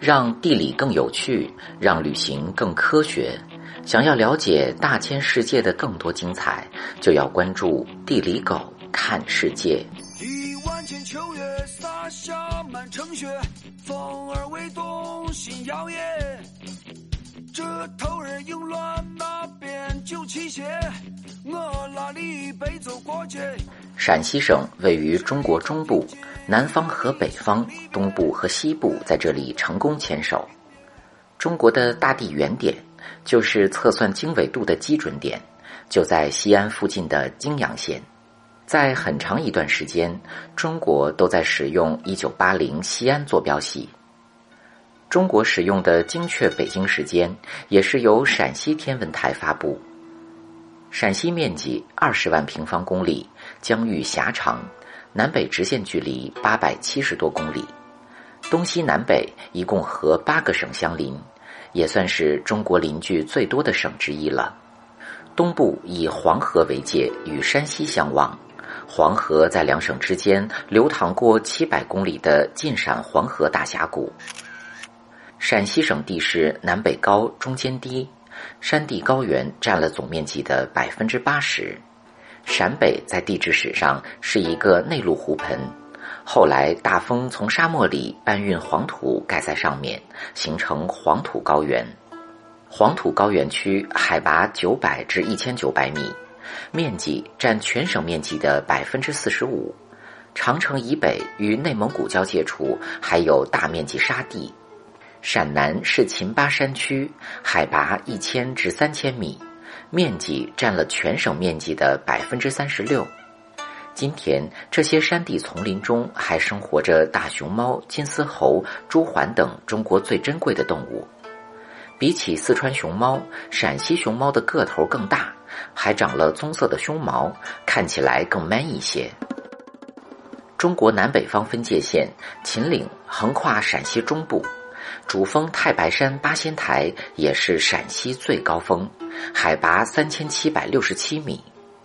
让地理更有趣，让旅行更科学。想要了解大千世界的更多精彩，就要关注地理狗看世界。一万千秋月洒下满城雪，风儿微动心摇曳。这头儿应乱，那边就起斜。我拉你背走过去。陕西省位于中国中部，南方和北方、东部和西部在这里成功牵手。中国的大地原点。就是测算经纬度的基准点，就在西安附近的泾阳县。在很长一段时间，中国都在使用一九八零西安坐标系。中国使用的精确北京时间也是由陕西天文台发布。陕西面积二十万平方公里，疆域狭长，南北直线距离八百七十多公里，东西南北一共和八个省相邻。也算是中国邻居最多的省之一了。东部以黄河为界，与山西相望。黄河在两省之间流淌过七百公里的晋陕黄河大峡谷。陕西省地势南北高，中间低，山地高原占了总面积的百分之八十。陕北在地质史上是一个内陆湖盆。后来大风从沙漠里搬运黄土盖在上面，形成黄土高原。黄土高原区海拔九百至一千九百米，面积占全省面积的百分之四十五。长城以北与内蒙古交界处还有大面积沙地。陕南是秦巴山区，海拔一千至三千米，面积占了全省面积的百分之三十六。今天，这些山地丛林中还生活着大熊猫、金丝猴、朱鹮等中国最珍贵的动物。比起四川熊猫，陕西熊猫的个头更大，还长了棕色的胸毛，看起来更 man 一些。中国南北方分界线秦岭横跨陕西中部，主峰太白山八仙台也是陕西最高峰，海拔三千七百六十七米。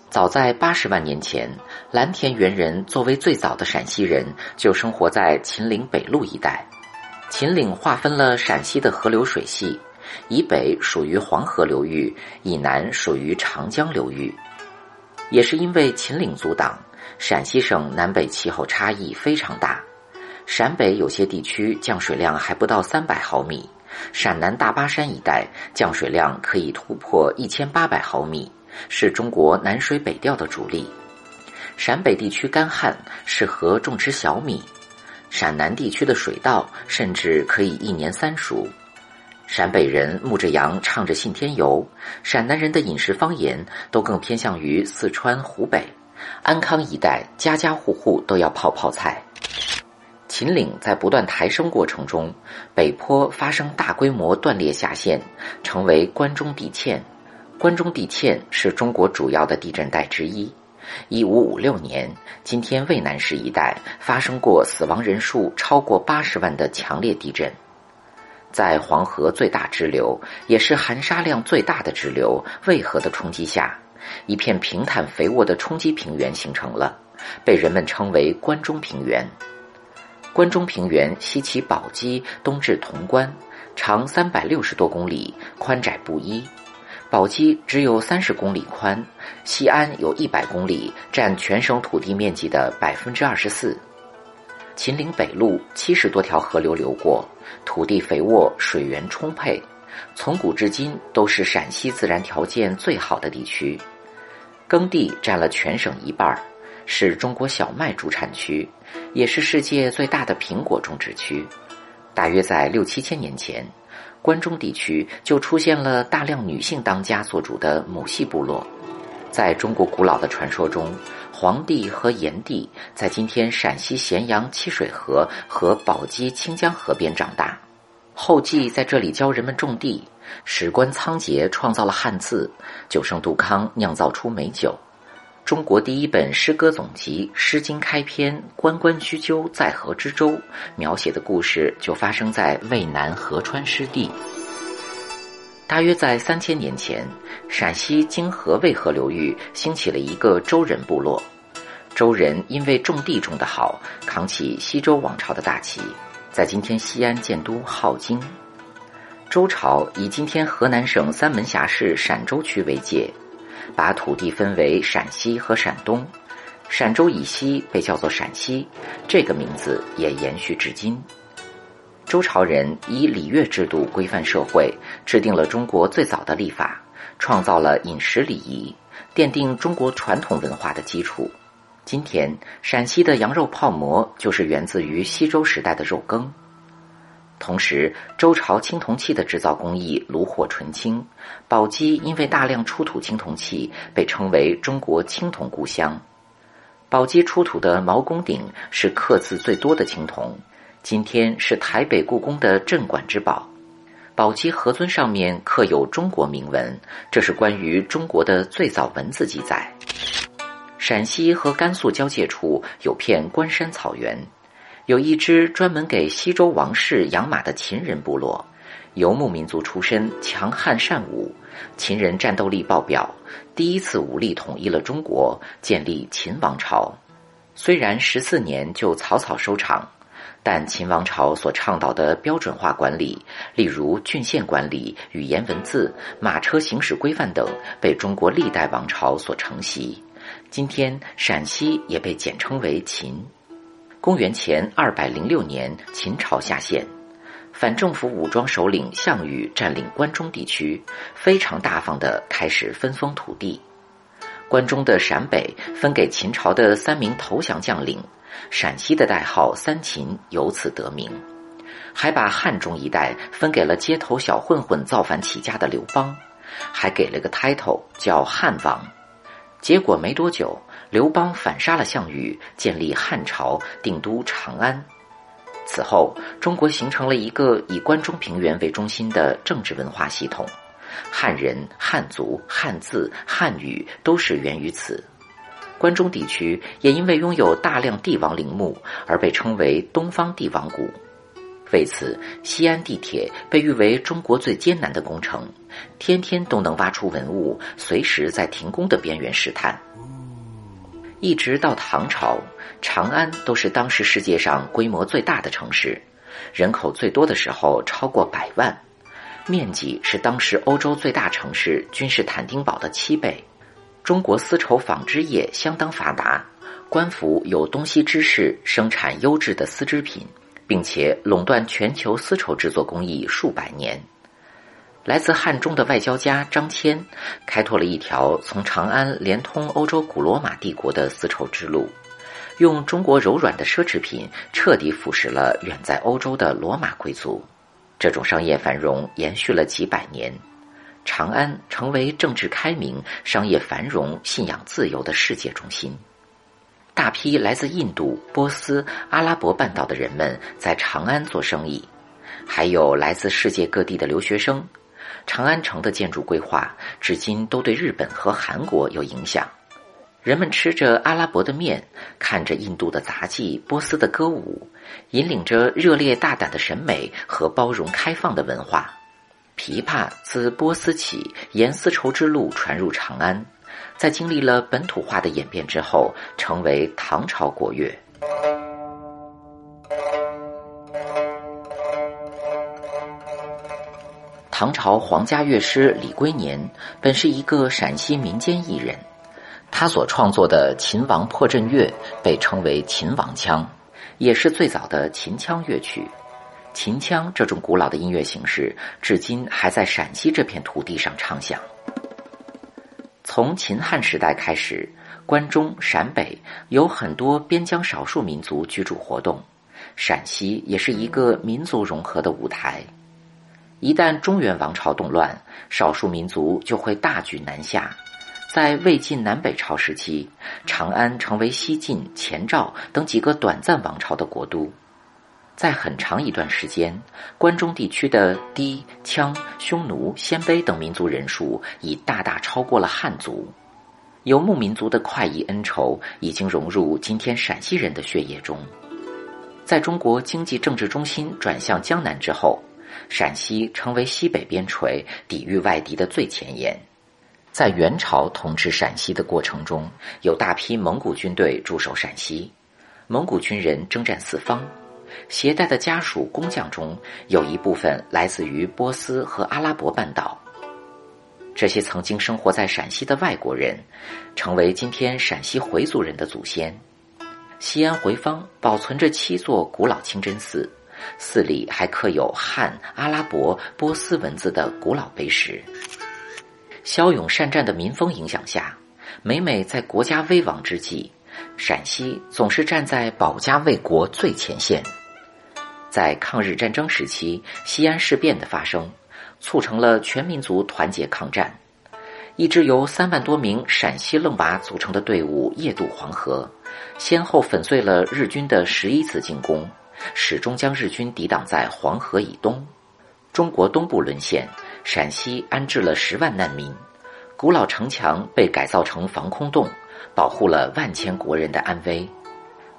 早在八十万年前，蓝田猿人作为最早的陕西人，就生活在秦岭北麓一带。秦岭划分了陕西的河流水系，以北属于黄河流域，以南属于长江流域。也是因为秦岭阻挡，陕西省南北气候差异非常大。陕北有些地区降水量还不到三百毫米，陕南大巴山一带降水量可以突破一千八百毫米。是中国南水北调的主力。陕北地区干旱，适合种植小米；陕南地区的水稻甚至可以一年三熟。陕北人牧着羊，唱着信天游；陕南人的饮食方言都更偏向于四川、湖北。安康一带家家户户都要泡泡菜。秦岭在不断抬升过程中，北坡发生大规模断裂下陷，成为关中地堑。关中地堑是中国主要的地震带之一。一五五六年，今天渭南市一带发生过死亡人数超过八十万的强烈地震。在黄河最大支流，也是含沙量最大的支流渭河的冲击下，一片平坦肥沃的冲积平原形成了，被人们称为关中平原。关中平原西起宝鸡，东至潼关，长三百六十多公里，宽窄不一。宝鸡只有三十公里宽，西安有一百公里，占全省土地面积的百分之二十四。秦岭北麓七十多条河流流过，土地肥沃，水源充沛，从古至今都是陕西自然条件最好的地区。耕地占了全省一半，是中国小麦主产区，也是世界最大的苹果种植区。大约在六七千年前。关中地区就出现了大量女性当家做主的母系部落。在中国古老的传说中，黄帝和炎帝在今天陕西咸阳七水河和宝鸡清江河边长大。后继在这里教人们种地。史官仓颉创造了汉字，九圣杜康酿造出美酒。中国第一本诗歌总集《诗经》开篇“关关雎鸠，在河之洲”，描写的故事就发生在渭南河川湿地。大约在三千年前，陕西泾河渭河流域兴起了一个周人部落。周人因为种地种得好，扛起西周王朝的大旗。在今天西安建都镐京。周朝以今天河南省三门峡市陕州区为界，把土地分为陕西和陕东。陕州以西被叫做陕西，这个名字也延续至今。周朝人以礼乐制度规范社会，制定了中国最早的历法，创造了饮食礼仪，奠定中国传统文化的基础。今天，陕西的羊肉泡馍就是源自于西周时代的肉羹。同时，周朝青铜器的制造工艺炉火纯青，宝鸡因为大量出土青铜器，被称为中国青铜故乡。宝鸡出土的毛公鼎是刻字最多的青铜，今天是台北故宫的镇馆之宝。宝鸡盒尊上面刻有中国铭文，这是关于中国的最早文字记载。陕西和甘肃交界处有片关山草原，有一支专门给西周王室养马的秦人部落，游牧民族出身，强悍善武。秦人战斗力爆表，第一次武力统一了中国，建立秦王朝。虽然十四年就草草收场，但秦王朝所倡导的标准化管理，例如郡县管理、语言文字、马车行驶规范等，被中国历代王朝所承袭。今天陕西也被简称为秦。公元前二百零六年，秦朝下线。反政府武装首领项羽占领关中地区，非常大方的开始分封土地。关中的陕北分给秦朝的三名投降将领，陕西的代号三秦由此得名。还把汉中一带分给了街头小混混造反起家的刘邦，还给了个 title 叫汉王。结果没多久，刘邦反杀了项羽，建立汉朝，定都长安。此后，中国形成了一个以关中平原为中心的政治文化系统，汉人、汉族、汉字、汉语都是源于此。关中地区也因为拥有大量帝王陵墓而被称为“东方帝王谷”。为此，西安地铁被誉为中国最艰难的工程，天天都能挖出文物，随时在停工的边缘试探。一直到唐朝。长安都是当时世界上规模最大的城市，人口最多的时候超过百万，面积是当时欧洲最大城市君士坦丁堡的七倍。中国丝绸纺织业相当发达，官府有东西之势，生产优质的丝织品，并且垄断全球丝绸制作工艺数百年。来自汉中的外交家张骞，开拓了一条从长安连通欧洲古罗马帝国的丝绸之路。用中国柔软的奢侈品彻底腐蚀了远在欧洲的罗马贵族，这种商业繁荣延续了几百年，长安成为政治开明、商业繁荣、信仰自由的世界中心。大批来自印度、波斯、阿拉伯半岛的人们在长安做生意，还有来自世界各地的留学生。长安城的建筑规划至今都对日本和韩国有影响。人们吃着阿拉伯的面，看着印度的杂技、波斯的歌舞，引领着热烈大胆的审美和包容开放的文化。琵琶自波斯起，沿丝绸之路传入长安，在经历了本土化的演变之后，成为唐朝国乐。唐朝皇家乐师李龟年本是一个陕西民间艺人。他所创作的《秦王破阵乐》被称为秦王腔，也是最早的秦腔乐曲。秦腔这种古老的音乐形式，至今还在陕西这片土地上唱响。从秦汉时代开始，关中、陕北有很多边疆少数民族居住活动，陕西也是一个民族融合的舞台。一旦中原王朝动乱，少数民族就会大举南下。在魏晋南北朝时期，长安成为西晋、前赵等几个短暂王朝的国都。在很长一段时间，关中地区的氐、羌、匈奴、鲜卑等民族人数已大大超过了汉族。游牧民族的快意恩仇已经融入今天陕西人的血液中。在中国经济政治中心转向江南之后，陕西成为西北边陲抵御外敌的最前沿。在元朝统治陕西的过程中，有大批蒙古军队驻守陕西，蒙古军人征战四方，携带的家属工匠中有一部分来自于波斯和阿拉伯半岛。这些曾经生活在陕西的外国人，成为今天陕西回族人的祖先。西安回坊保存着七座古老清真寺，寺里还刻有汉、阿拉伯、波斯文字的古老碑石。骁勇善战的民风影响下，每每在国家危亡之际，陕西总是站在保家卫国最前线。在抗日战争时期，西安事变的发生，促成了全民族团结抗战。一支由三万多名陕西愣娃组成的队伍夜渡黄河，先后粉碎了日军的十一次进攻，始终将日军抵挡在黄河以东。中国东部沦陷，陕西安置了十万难民，古老城墙被改造成防空洞，保护了万千国人的安危。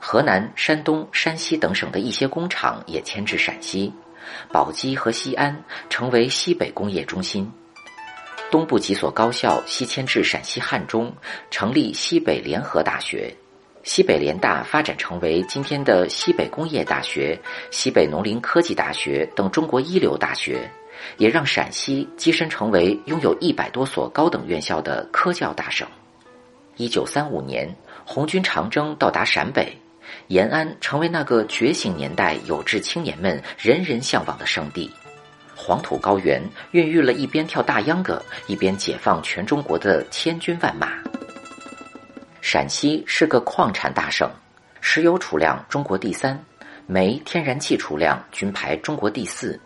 河南、山东、山西等省的一些工厂也迁至陕西，宝鸡和西安成为西北工业中心。东部几所高校西迁至陕西汉中，成立西北联合大学。西北联大发展成为今天的西北工业大学、西北农林科技大学等中国一流大学，也让陕西跻身成为拥有一百多所高等院校的科教大省。一九三五年，红军长征到达陕北，延安成为那个觉醒年代有志青年们人人向往的圣地。黄土高原孕育了一边跳大秧歌一边解放全中国的千军万马。陕西是个矿产大省，石油储量中国第三，煤天然气储量均排中国第四。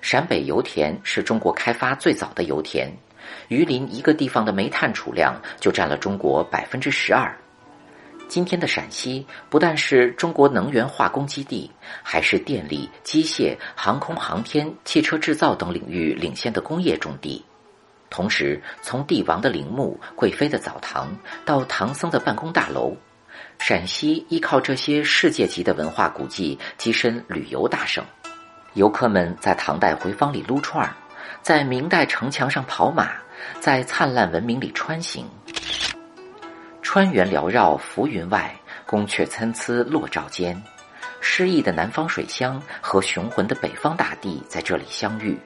陕北油田是中国开发最早的油田，榆林一个地方的煤炭储量就占了中国百分之十二。今天的陕西不但是中国能源化工基地，还是电力、机械、航空航天、汽车制造等领域领先的工业重地。同时，从帝王的陵墓、贵妃的澡堂到唐僧的办公大楼，陕西依靠这些世界级的文化古迹跻身旅游大省。游客们在唐代回坊里撸串儿，在明代城墙上跑马，在灿烂文明里穿行。川原缭绕浮云外，宫阙参差落照间。诗意的南方水乡和雄浑的北方大地在这里相遇，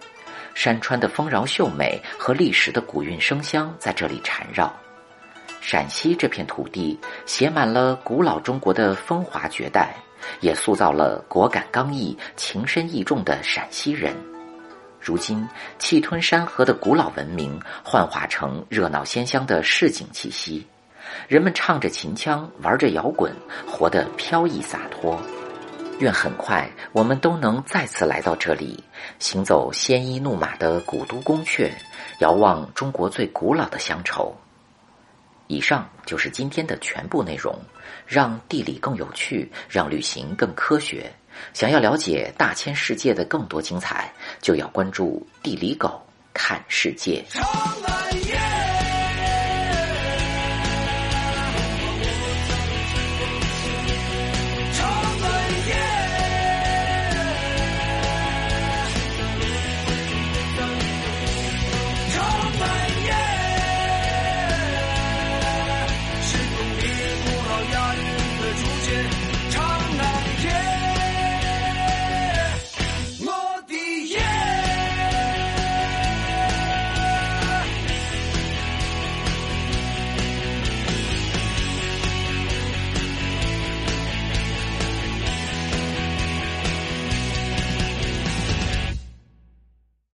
山川的丰饶秀美和历史的古韵生香在这里缠绕。陕西这片土地写满了古老中国的风华绝代，也塑造了果敢刚毅、情深义重的陕西人。如今，气吞山河的古老文明幻化成热闹鲜香的市井气息。人们唱着秦腔，玩着摇滚，活得飘逸洒脱。愿很快我们都能再次来到这里，行走鲜衣怒马的古都宫阙，遥望中国最古老的乡愁。以上就是今天的全部内容。让地理更有趣，让旅行更科学。想要了解大千世界的更多精彩，就要关注地理狗看世界。长安夜